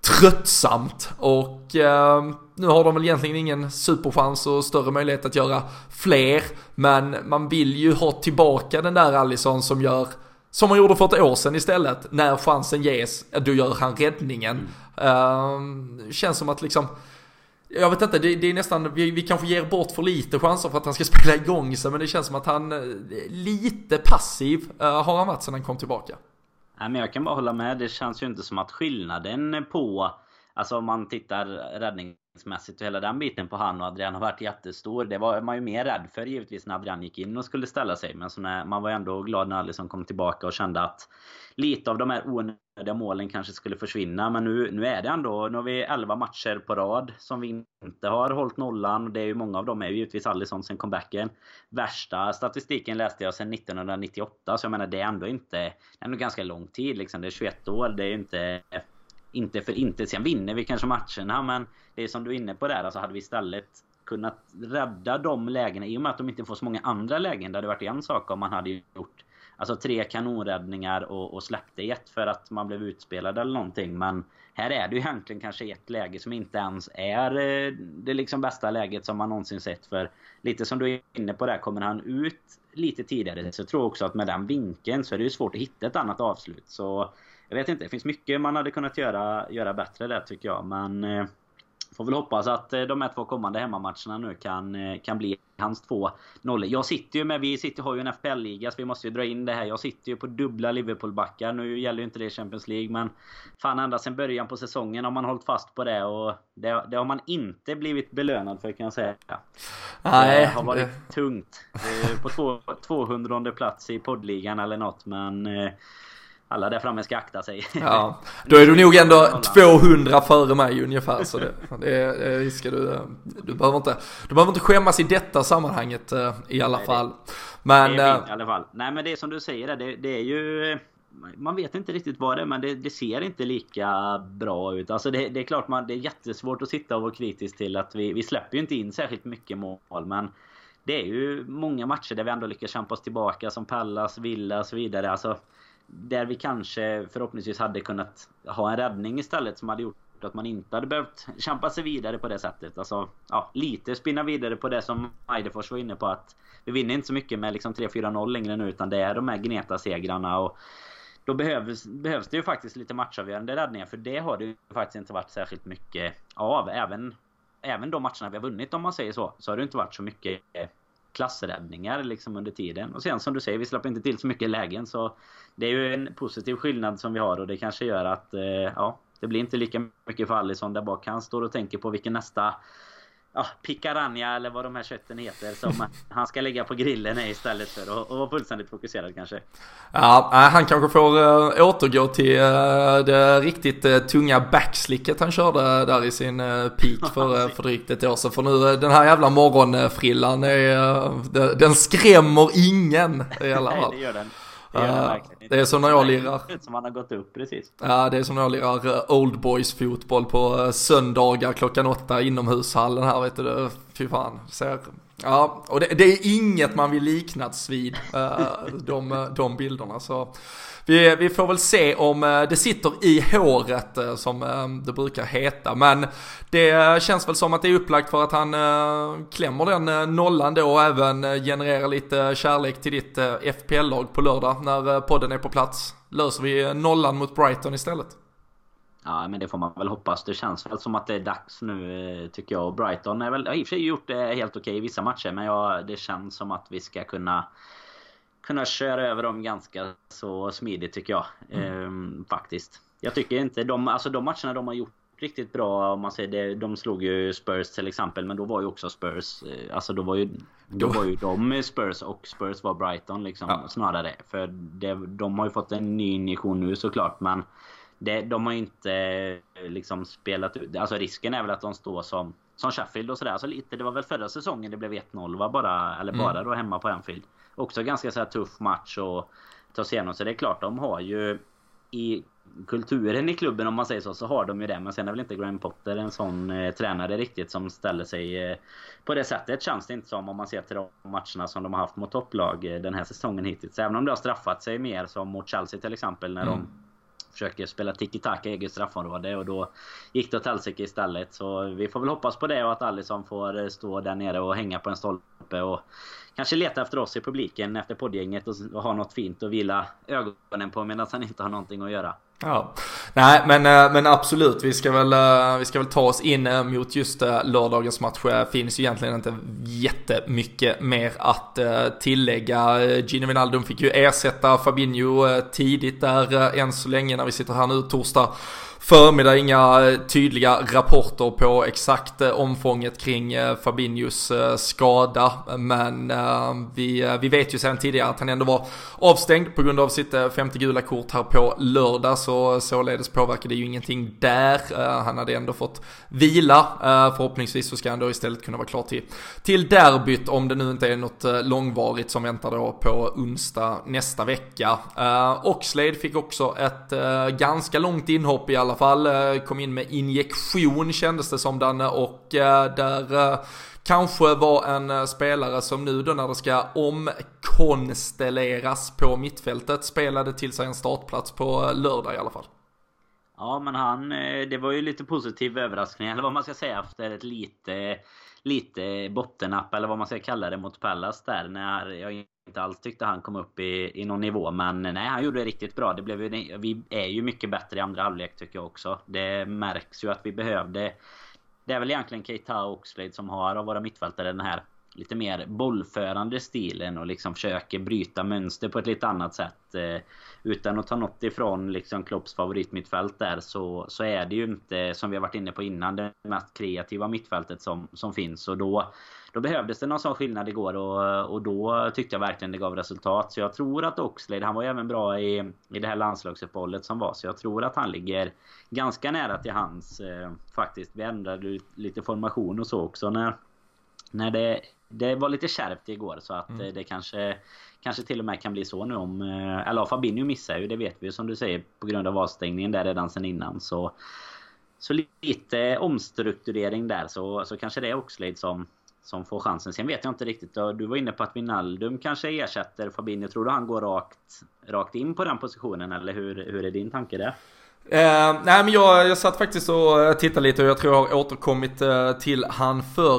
Speaker 1: tröttsamt och eh, nu har de väl egentligen ingen superchans och större möjlighet att göra fler. Men man vill ju ha tillbaka den där Allison som gör som han gjorde för ett år sedan istället. När chansen ges, då gör han räddningen. Mm. Uh, känns som att liksom jag vet inte, det, det är nästan, vi, vi, kanske ger bort för lite chanser för att han ska <laughs> spela igång sig, men det känns som att han, eh, lite passiv uh, har han varit sedan han kom tillbaka.
Speaker 2: Nej, men jag kan bara hålla med. Det känns ju inte som att skillnaden på... Alltså om man tittar räddning räddningsmässigt och hela den biten på han och Adrian har varit jättestor. Det var man ju mer rädd för givetvis när Adrian gick in och skulle ställa sig. Men så när, man var ändå glad när Alisson kom tillbaka och kände att lite av de här onödiga målen kanske skulle försvinna. Men nu, nu är det ändå, nu har vi 11 matcher på rad som vi inte har hållit nollan. Det är ju många av dem är ju givetvis Alisson sen comebacken. Värsta statistiken läste jag sedan 1998. Så jag menar det är ändå inte, det är ändå ganska lång tid liksom. Det är 21 år, det är ju inte inte för inte. Sen vinner vi kanske matcherna men det är som du är inne på där. Alltså hade vi istället kunnat rädda de lägena i och med att de inte får så många andra lägen. Det hade varit en sak om man hade gjort alltså tre kanonräddningar och, och släppte ett för att man blev utspelad eller någonting. Men här är det ju egentligen kanske ett läge som inte ens är eh, det liksom bästa läget som man någonsin sett. För lite som du är inne på där, kommer han ut lite tidigare så tror jag också att med den vinkeln så är det ju svårt att hitta ett annat avslut. Så jag vet inte, det finns mycket man hade kunnat göra, göra bättre där tycker jag. Men eh, Får väl hoppas att eh, de här två kommande hemmamatcherna nu kan, eh, kan bli hans två nollor. Jag sitter ju med, vi sitter, har ju en FPL-liga så vi måste ju dra in det här. Jag sitter ju på dubbla Liverpool-backar. Nu gäller ju inte det Champions League men fan ända sedan början på säsongen har man hållit fast på det och det, det har man inte blivit belönad för kan jag säga. Nej. Det har varit tungt. På två, 200 plats i poddligan eller något men alla där framme ska akta sig.
Speaker 1: Ja, <laughs> då är du nog ändå 200 före mig ungefär. Så det, <laughs> det, ska du, du, behöver inte, du behöver inte skämmas i detta sammanhanget eh, i alla Nej, fall.
Speaker 2: Men, det är min, eh, i alla fall. Nej men det är som du säger, det, det är ju man vet inte riktigt vad det är men det, det, ser inte lika bra ut. Alltså det, det, är klart man, det är jättesvårt att sitta och vara kritisk till att vi, vi släpper ju inte in särskilt mycket mål men det är ju många matcher där vi ändå lyckas kämpa oss tillbaka som Pallas, Villa och så vidare. Alltså där vi kanske förhoppningsvis hade kunnat ha en räddning istället som hade gjort att man inte hade behövt kämpa sig vidare på det sättet. Alltså, ja, lite spinna vidare på det som Eidefors var inne på att vi vinner inte så mycket med liksom 3-4-0 längre nu utan det är de här Gneta-segrarna och då behövs, behövs det ju faktiskt lite matchavgörande räddningar för det har det ju faktiskt inte varit särskilt mycket av. Även, även de matcherna vi har vunnit om man säger så, så har det inte varit så mycket klassräddningar liksom under tiden. Och sen som du säger, vi släpper inte till så mycket lägen så det är ju en positiv skillnad som vi har och det kanske gör att eh, ja, det blir inte lika mycket för Alisson där bak. Han står och tänker på vilken nästa ja, picaranja eller vad de här kötten heter som <laughs> han ska lägga på grillen istället för att vara fullständigt fokuserad kanske.
Speaker 1: Ja, han kanske får äh, återgå till äh, det riktigt äh, tunga backslicket han körde där i sin peak <laughs> för, för drygt ett år sedan. För nu den här jävla morgonfrillan, är, den skrämmer ingen i alla fall.
Speaker 2: Nej, det gör den.
Speaker 1: Det, det är som när jag lirar.
Speaker 2: Som han har gått upp precis.
Speaker 1: Ja, det är som när jag lirar eh, Old Boys fotboll på eh, söndagar klockan åtta inomhushallen här vet du. Fy fan. Ser, ja, och det, det, är inget man vill liknas vid, eh, de, eh, de bilderna. Så vi, vi får väl se om eh, det sitter i håret som det brukar heta. Men det känns väl som att det är upplagt för att han klämmer den nollan då och även genererar lite kärlek till ditt FPL-lag på lördag när podden är på plats. Löser vi nollan mot Brighton istället?
Speaker 2: Ja, men det får man väl hoppas. Det känns väl som att det är dags nu, tycker jag. Och Brighton är väl, har i och för sig gjort det helt okej i vissa matcher, men ja, det känns som att vi ska kunna kunna köra över dem ganska så smidigt tycker jag. Mm. Ehm, faktiskt. Jag tycker inte de, alltså de matcherna de har gjort riktigt bra om man säger det. De slog ju Spurs till exempel men då var ju också Spurs eh, Alltså då var ju Då var ju de Spurs och Spurs var Brighton liksom ja. snarare. För det, de har ju fått en ny injektion nu såklart men det, De har ju inte eh, liksom spelat ut Alltså risken är väl att de står som Som Sheffield och sådär. Alltså lite, det var väl förra säsongen det blev 1-0 va bara Eller bara mm. då hemma på Anfield också ganska så tuff match att ta sig igenom. Så det är klart, de har ju i kulturen i klubben om man säger så, så har de ju det. Men sen är väl inte Graham Potter en sån eh, tränare riktigt som ställer sig eh, på det sättet. Känns det inte som om man ser till de matcherna som de har haft mot topplag eh, den här säsongen hittills. Även om det har straffat sig mer som mot Chelsea till exempel när mm. de försöker spela tiki-taka i eget straffområde och då gick det åt helsike istället. Så vi får väl hoppas på det och att Alisson får eh, stå där nere och hänga på en stolpe och kanske leta efter oss i publiken efter poddgänget och, och ha något fint att vila ögonen på medan han inte har någonting att göra.
Speaker 1: Ja, nej men, eh, men absolut, vi ska, väl, eh, vi ska väl ta oss in eh, mot just lördagens match. Det finns ju egentligen inte jättemycket mer att tillägga. Gino Wijnaldum fick ju ersätta Fabinho tidigt där än så länge när vi sitter här nu torsdag förmiddag inga eh, tydliga rapporter på exakt eh, omfånget kring eh, Fabinhos skada. Men vi, vi vet ju sedan tidigare att han ändå var avstängd på grund av sitt femte gula kort här på lördag. Så således påverkade det ju ingenting där. Han hade ändå fått vila. Förhoppningsvis så ska han då istället kunna vara klar till, till derbyt om det nu inte är något långvarigt som väntar då på onsdag nästa vecka. Oxlade fick också ett ganska långt inhopp i alla alla fall. Eh, kom in med injektion kändes det som Danne och eh, där eh, kanske var en spelare som nu då när det ska omkonstelleras på mittfältet spelade till sig en startplats på lördag i alla fall.
Speaker 2: Ja men han, det var ju lite positiv överraskning eller vad man ska säga efter ett lite lite bottennapp eller vad man ska kalla det mot Pallas där när jag inte alls tyckte han kom upp i, i någon nivå. Men nej, han gjorde det riktigt bra. Det blev ju, vi är ju mycket bättre i andra halvlek tycker jag också. Det märks ju att vi behövde... Det är väl egentligen Keita och Oxlade som har av våra mittfältare den här lite mer bollförande stilen och liksom försöker bryta mönster på ett lite annat sätt. Eh, utan att ta något ifrån liksom Klopps favoritmittfält där så, så är det ju inte, som vi har varit inne på innan, det mest kreativa mittfältet som, som finns. Och då, då behövdes det någon sån skillnad igår och, och då tyckte jag verkligen det gav resultat. Så jag tror att Oxlade, han var ju även bra i, i det här landslagsuppehållet som var. Så jag tror att han ligger ganska nära till hans eh, faktiskt. Vi ändrade lite formation och så också när, när det det var lite kärvt igår så att mm. det kanske Kanske till och med kan bli så nu om... Eh, eller Fabinho missar ju, det vet vi som du säger på grund av avstängningen där redan sen innan så... Så lite omstrukturering där så, så kanske det är Oxlade som, som får chansen. Sen vet jag inte riktigt. Du var inne på att Vinaldum kanske ersätter Fabinho. Tror du han går rakt, rakt in på den positionen? Eller hur, hur är din tanke där?
Speaker 1: Eh, nej men jag, jag satt faktiskt och eh, tittade lite och jag tror jag har återkommit eh, till han för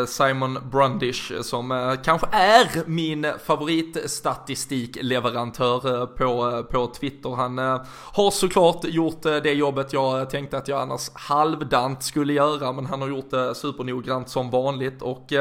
Speaker 1: eh, Simon Brundish som eh, kanske är min favoritstatistikleverantör eh, på, på Twitter. Han har såklart gjort det jobbet jag tänkte att jag annars halvdant skulle göra men han har gjort det supernoggrant som vanligt och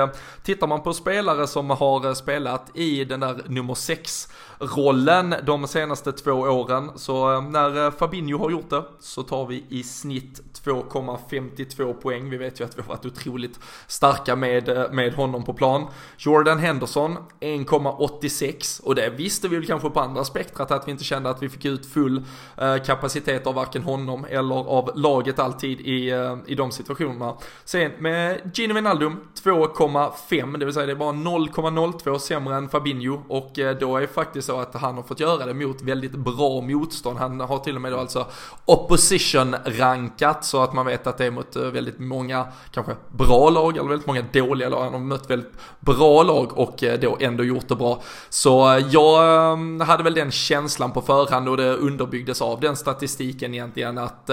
Speaker 1: tittar man på spelare som har spelat i den där nummer 6 rollen de senaste två åren. Så när Fabinho har gjort det så tar vi i snitt 2,52 poäng. Vi vet ju att vi har varit otroligt starka med, eh, med honom på plan. Jordan Henderson 1,86 och det visste vi väl kanske på andra spektrat att vi inte kände att vi fick ut full eh, kapacitet av varken honom eller av laget alltid i, eh, i de situationerna. Sen med Gino Wijnaldum 2,5 det vill säga det är bara 0,02 sämre än Fabinho och då är det faktiskt så att han har fått göra det mot väldigt bra motstånd. Han har till och med då alltså opposition-rankat så att man vet att det är mot eh, väldigt många kanske bra lag eller väldigt många dåliga lag. Han har mött väldigt bra lag och eh, då ändå gjort det bra. Så eh, jag hade väl den känslan på förhand och det underbyggdes av den statistiken egentligen att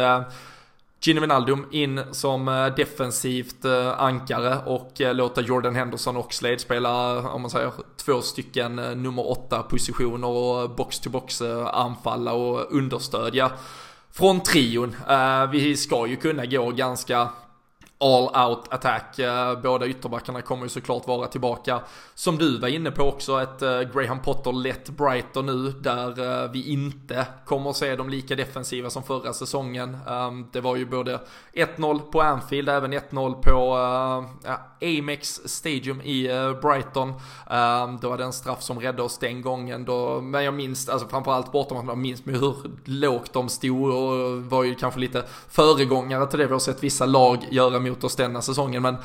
Speaker 1: Gino Wijnaldum in som defensivt ankare och låta Jordan Henderson och Slade spela, om man säger, två stycken nummer åtta positioner och box-to-box anfalla och understödja från trion. Eh, vi ska ju kunna gå ganska all out attack. Eh, båda ytterbackarna kommer ju såklart vara tillbaka. Som du var inne på också, ett eh, Graham Potter lätt Brighton nu där eh, vi inte kommer att se dem lika defensiva som förra säsongen. Ehm, det var ju både 1-0 på Anfield, även 1-0 på Amex Stadium i Brighton. Ehm, det var den straff som räddade oss den gången då, men jag minns, alltså framförallt bortom jag minns med hur lågt de stod och var ju kanske lite föregångare till det vi har sett vissa lag göra mot oss denna säsongen. Men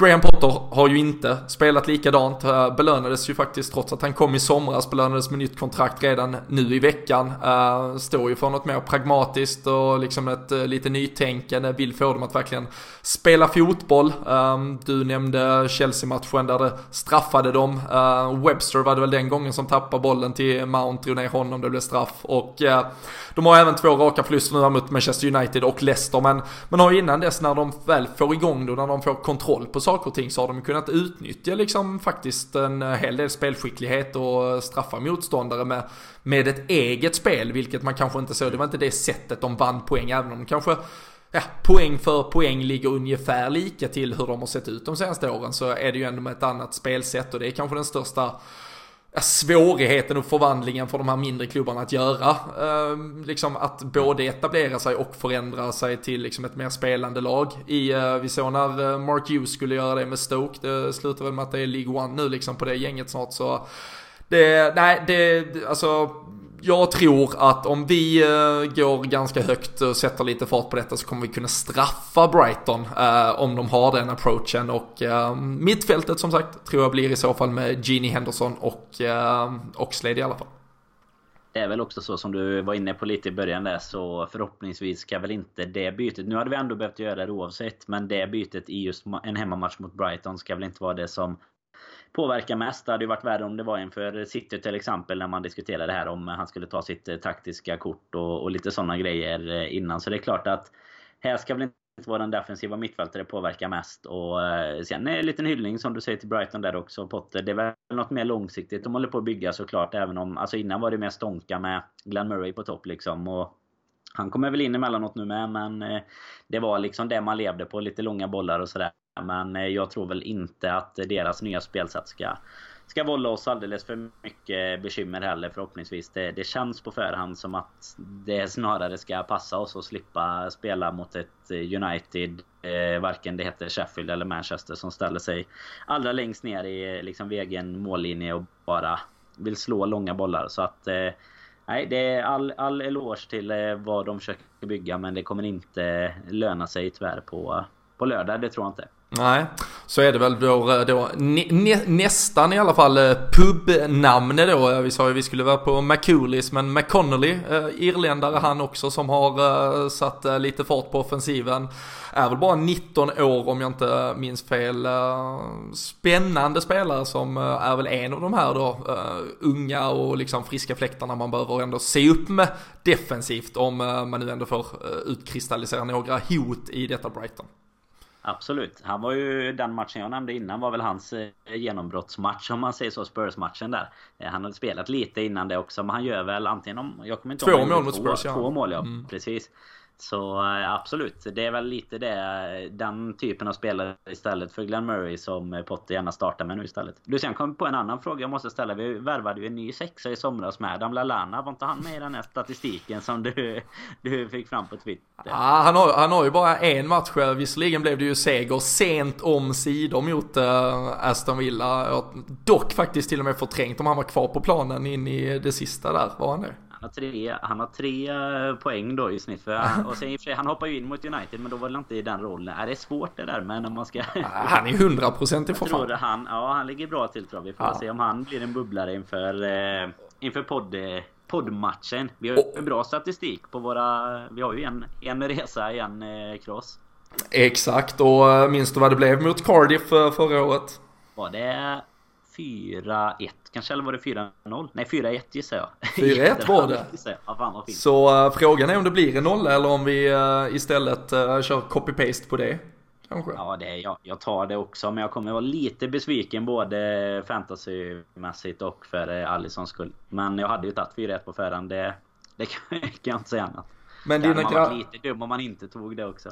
Speaker 1: Graham Potter har ju inte spelat likadant, eh, belönades ju faktiskt trots att han kom i somras, belönades med nytt kontrakt redan nu i veckan. Eh, står ju för något mer pragmatiskt och liksom ett eh, lite nytänkande, vill få dem att verkligen spela fotboll. Ehm, du nämnde Chelsea-matchen där det straffade dem. Webster var det väl den gången som tappade bollen till Mount, drog ner honom, det blev straff. Och de har även två raka förluster nu mot Manchester United och Leicester, men man har ju innan dess när de väl får igång då, när de får kontroll på saker och ting så har de kunnat utnyttja liksom faktiskt en hel del spelskicklighet och straffa motståndare med, med ett eget spel, vilket man kanske inte såg. Det var inte det sättet de vann poäng, även om de kanske ja, poäng för poäng ligger ungefär lika till hur de har sett ut de senaste åren så är det ju ändå med ett annat spelsätt och det är kanske den största svårigheten och förvandlingen för de här mindre klubbarna att göra. Eh, liksom att både etablera sig och förändra sig till liksom ett mer spelande lag. I, eh, vi såg när eh, Mark Hughes skulle göra det med Stoke, det slutar väl med att det är League One nu liksom på det gänget snart så. Det, nej, det, alltså jag tror att om vi eh, går ganska högt och sätter lite fart på detta så kommer vi kunna straffa Brighton eh, om de har den approachen och eh, mittfältet som sagt tror jag blir i så fall med Genie Henderson och uh, Oxlade i alla fall.
Speaker 2: det är väl också så som du var inne på lite i början där så förhoppningsvis ska väl inte det bytet... Nu hade vi ändå behövt göra det oavsett men det bytet i just en hemmamatch mot Brighton ska väl inte vara det som påverkar mest. Det hade ju varit värre om det var inför City till exempel när man diskuterade det här om han skulle ta sitt eh, taktiska kort och, och lite sådana grejer eh, innan. Så det är klart att här ska väl inte vara den defensiva mittfältare påverkar mest. Och eh, sen en liten hyllning som du säger till Brighton där också Potter. Det är väl något mer långsiktigt de håller på att bygga såklart. Även om, alltså innan var det mer stånka med Glenn Murray på topp liksom. Och han kommer väl in emellanåt nu med men det var liksom det man levde på. Lite långa bollar och sådär. Men eh, jag tror väl inte att deras nya spelsätt ska ska vålla oss alldeles för mycket bekymmer heller förhoppningsvis. Det, det känns på förhand som att det snarare ska passa oss att slippa spela mot ett eh, United, eh, varken det heter Sheffield eller Manchester, som ställer sig allra längst ner i eh, liksom, egen mållinje och bara vill slå långa bollar. Så att eh, Nej, det är all, all eloge till eh, vad de försöker bygga men det kommer inte löna sig tyvärr på, på lördag, det tror jag inte.
Speaker 1: Nej, så är det väl eh, då, då nä, nästan i alla fall eh, pubnamn då. Eh, vi sa ju vi skulle vara på McCoolis men McConnelly, eh, irländare han också som har eh, satt eh, lite fart på offensiven. Är väl bara 19 år om jag inte minns fel. Spännande spelare som är väl en av de här då unga och liksom friska fläktarna man behöver ändå se upp med defensivt om man nu ändå får utkristallisera några hot i detta Brighton.
Speaker 2: Absolut. Han var ju den matchen jag nämnde innan var väl hans eh, genombrottsmatch om man säger så. Spurs-matchen där. Eh, han hade spelat lite innan det också men han gör väl antingen om... Jag kommer inte
Speaker 1: två mål mot Spurs
Speaker 2: ja. Två mål ja. Mm. Precis. Så eh, absolut, det är väl lite det, den typen av spelare istället för Glenn Murray som Potter gärna startar med nu istället. Du sen kom på en annan fråga jag måste ställa. Vi värvade ju en ny sexa i somras med Adam Lallana. Var inte han med i den här statistiken som du, <laughs> du fick fram på Twitter?
Speaker 1: Ja, han, har, han har ju bara en match. Visserligen blev det ju seger sent om sidor mot äh, Aston Villa. Dock faktiskt till och med förträngt om han var kvar på planen in i det sista där. Var han det?
Speaker 2: Han har tre, han har tre eh, poäng då i snitt. För, och sen i och för sig, han hoppar ju in mot United men då var det inte i den rollen. Är det är svårt det där men om man ska...
Speaker 1: han är 100% i för
Speaker 2: fan. Han, ja, han ligger bra till tror jag. Vi får ja. se om han blir en bubblare inför, eh, inför podd, poddmatchen. Vi har ju oh. bra statistik på våra... Vi har ju en, en resa, en eh, cross.
Speaker 1: Exakt, och eh, minns du vad det blev mot Cardiff förra året?
Speaker 2: Var det 4-1 kanske, eller var det 4-0? Nej 4-1 gissar jag. <laughs>
Speaker 1: 4-1 var det.
Speaker 2: Ja, fan.
Speaker 1: Så uh, frågan är om det blir en nolla eller om vi uh, istället uh, kör copy-paste på det. Kanske.
Speaker 2: Ja, det, jag, jag tar det också. Men jag kommer vara lite besviken både fantasymässigt och för Allisons skull. Men jag hade ju tagit 4-1 på förhand. Det, det <laughs> kan jag inte säga annat. Men det hade man varit lite dum om man inte tog det också.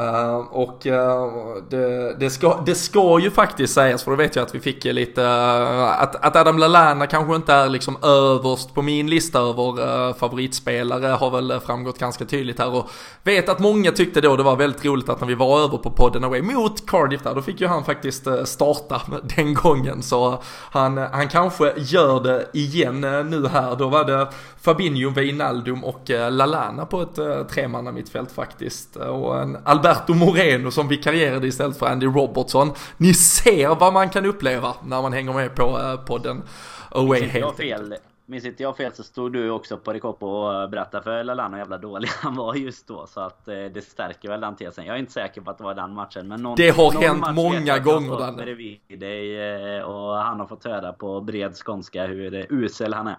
Speaker 1: Uh, och uh, det, det, ska, det ska ju faktiskt sägas, för då vet jag att vi fick lite, uh, att, att Adam Lallana kanske inte är liksom överst på min lista över eh, favoritspelare har väl framgått ganska tydligt här. Och vet att många tyckte då det var väldigt roligt att när vi var över på podden away mot Cardiff där, då fick ju han faktiskt eh, starta <laughs> den gången. Så han, han kanske gör det igen eh, nu här, då var det Fabinho, Wijnaldum och Lallana på ett tremanna mittfält faktiskt. Och en Albert Alberto Moreno som vikarierade istället för Andy Robertson. Ni ser vad man kan uppleva när man hänger med på eh, podden Away helt
Speaker 2: enkelt. Minns inte jag fel så stod du också på Rikopo och berättade för Lallana hur jävla dålig han var just då. Så att eh, det stärker väl den tesen. Jag är inte säker på att det var den matchen. Men någon,
Speaker 1: det har någon hänt många gånger Danne.
Speaker 2: bredvid dig eh, och han har fått höra på bred skånska hur usel han är.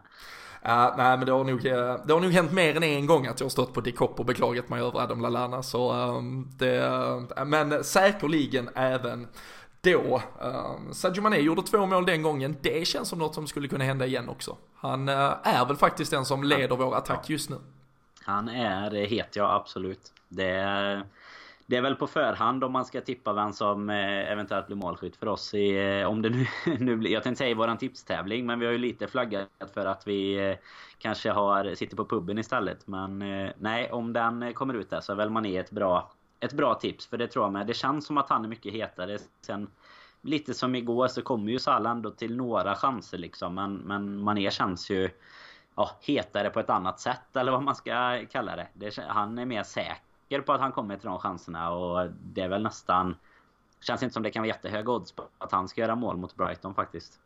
Speaker 1: Uh, nej men det har, nog, eh, det har nog hänt mer än en gång att jag har stått på Dick och beklagat mig över Adam Lallana. Så, um, det, uh, men säkerligen även då. Uh, Sadio Mané gjorde två mål den gången. Det känns som något som skulle kunna hända igen också. Han uh, är väl faktiskt den som leder vår attack just nu.
Speaker 2: Han är het, ja absolut. Det är det är väl på förhand om man ska tippa vem som eh, eventuellt blir målskytt för oss. I, eh, om det nu, <laughs> nu blir, jag tänkte säga i våran tipstävling, men vi har ju lite flaggat för att vi eh, kanske har, sitter på puben istället. Men nej, om den kommer ut där så är väl Mané ett bra, ett bra tips. För det tror jag med. Det känns som att han är mycket hetare. Sen lite som igår så kommer ju Salah ändå till några chanser liksom. Men, men Mané känns ju ja, hetare på ett annat sätt eller vad man ska kalla det. det han är mer säker säker på att han kommer till de chanserna och det är väl nästan... Känns inte som det kan vara jättehöga odds på att han ska göra mål mot Brighton faktiskt.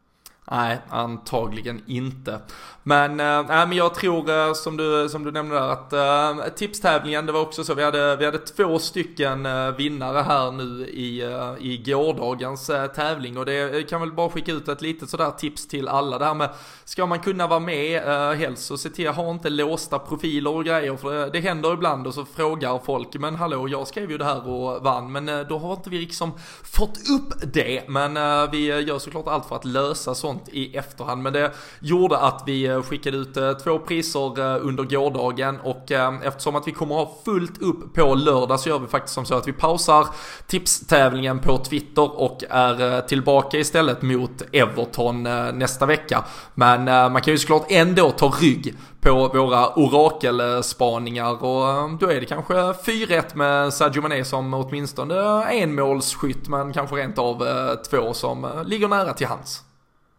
Speaker 1: Nej, antagligen inte. Men, äh, men jag tror eh, som, du, som du nämnde där att äh, tipstävlingen, det var också så, vi hade, vi hade två stycken äh, vinnare här nu i, äh, i gårdagens äh, tävling. Och det kan väl bara skicka ut ett litet sådär tips till alla det här med, ska man kunna vara med äh, helst så se till att ha inte låsta profiler och grejer för det, det händer ibland och så frågar folk, men hallå jag skrev ju det här och vann, men äh, då har inte vi liksom fått upp det, men äh, vi gör såklart allt för att lösa sånt i efterhand, men det gjorde att vi eh, skickade ut eh, två priser eh, under gårdagen och eftersom att vi kommer ha fullt upp på lördag så gör vi faktiskt som så att vi pausar tipstävlingen på Twitter och är tillbaka istället mot Everton nästa vecka. Men man kan ju såklart ändå ta rygg på våra orakelspaningar och då är det kanske 4-1 med Sadio Mané som åtminstone en målsskytt men kanske rent av två som ligger nära till hands.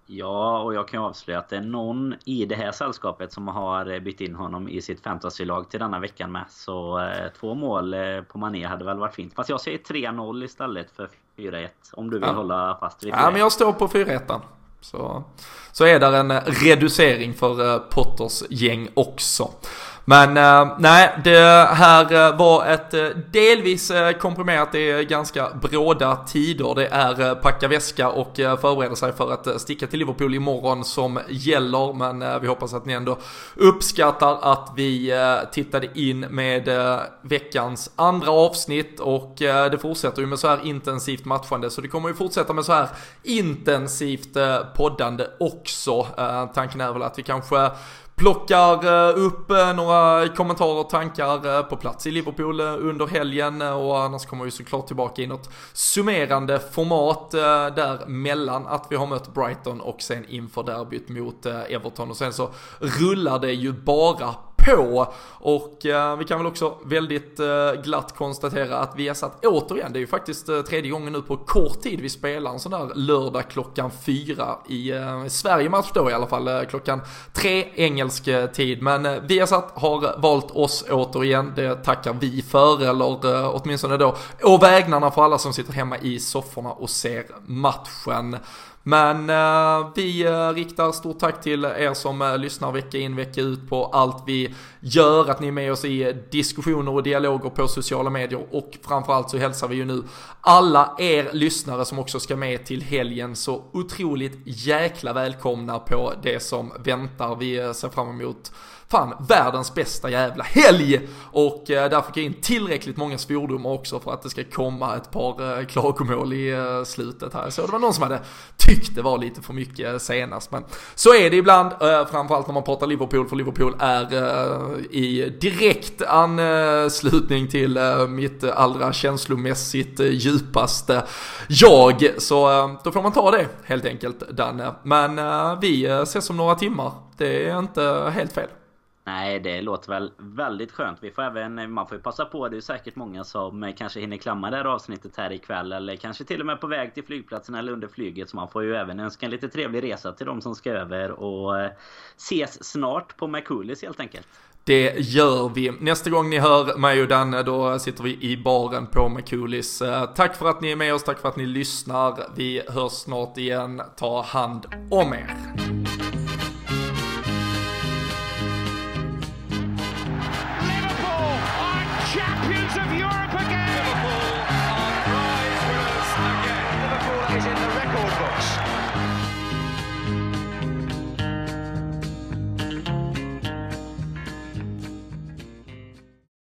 Speaker 2: Ja, och jag kan ju avslöja att det är någon i det här sällskapet som har bytt in honom i sitt fantasylag till denna veckan med. Så eh, två mål eh, på Mané hade väl varit fint. Fast jag säger 3-0 istället för 4-1. Om du vill ja. hålla fast vid 4
Speaker 1: Ja, men jag står på 4-1. Så, så är där en reducering för eh, Potters gäng också. Men eh, nej, det här eh, var ett eh, delvis komprimerat, det är ganska bråda tider. Det är packa väska och förbereda sig för att sticka till Liverpool imorgon som gäller. Men vi hoppas att ni ändå uppskattar att vi tittade in med veckans andra avsnitt och det fortsätter ju med så här intensivt matchande. Så det kommer ju fortsätta med så här intensivt poddande också. Tanken är väl att vi kanske plockar eh, upp eh, några kommentarer och tankar eh, på plats i Liverpool under helgen. Och annars kommer vi såklart tillbaka i något summerande format där mellan att vi har mött Brighton och sen inför derbyt mot Everton. Och sen så rullar det ju bara på. Och eh, vi kan väl också väldigt eh, glatt konstatera att vi har satt återigen, det är ju faktiskt eh, tredje gången nu på kort tid vi spelar en sån där lördag klockan fyra i eh, Sverige-match då i alla fall, eh, klockan tre engelsk eh, tid. Men eh, Viasat har valt oss återigen, det tackar vi för, eller eh, åtminstone då å vägnarna för alla som sitter hemma i sofforna och ser matchen. Men eh, vi eh, riktar stort tack till er som eh, lyssnar vecka in vecka ut på allt vi gör, att ni är med oss i diskussioner och dialoger på sociala medier och framförallt så hälsar vi ju nu alla er lyssnare som också ska med till helgen så otroligt jäkla välkomna på det som väntar. Vi eh, ser fram emot fan, världens bästa jävla helg! Och eh, där fick jag in tillräckligt många svordomar också för att det ska komma ett par eh, klagomål i eh, slutet här. Så det var någon som hade tyckt det var lite för mycket eh, senast. Men så är det ibland, eh, framförallt när man pratar Liverpool, för Liverpool är eh, i direkt anslutning till eh, mitt allra känslomässigt eh, djupaste jag. Så eh, då får man ta det helt enkelt, Danne. Men eh, vi eh, ses om några timmar. Det är inte helt fel.
Speaker 2: Nej, det låter väl väldigt skönt. Vi får även, eh, man får ju passa på, det är säkert många som eh, kanske hinner klamma det här avsnittet här ikväll eller kanske till och med på väg till flygplatsen eller under flyget. Så man får ju även önska en lite trevlig resa till de som ska över och eh, ses snart på McCoolis helt enkelt.
Speaker 1: Det gör vi. Nästa gång ni hör mig och Danne då sitter vi i baren på McCoolis. Tack för att ni är med oss, tack för att ni lyssnar. Vi hörs snart igen. Ta hand om er.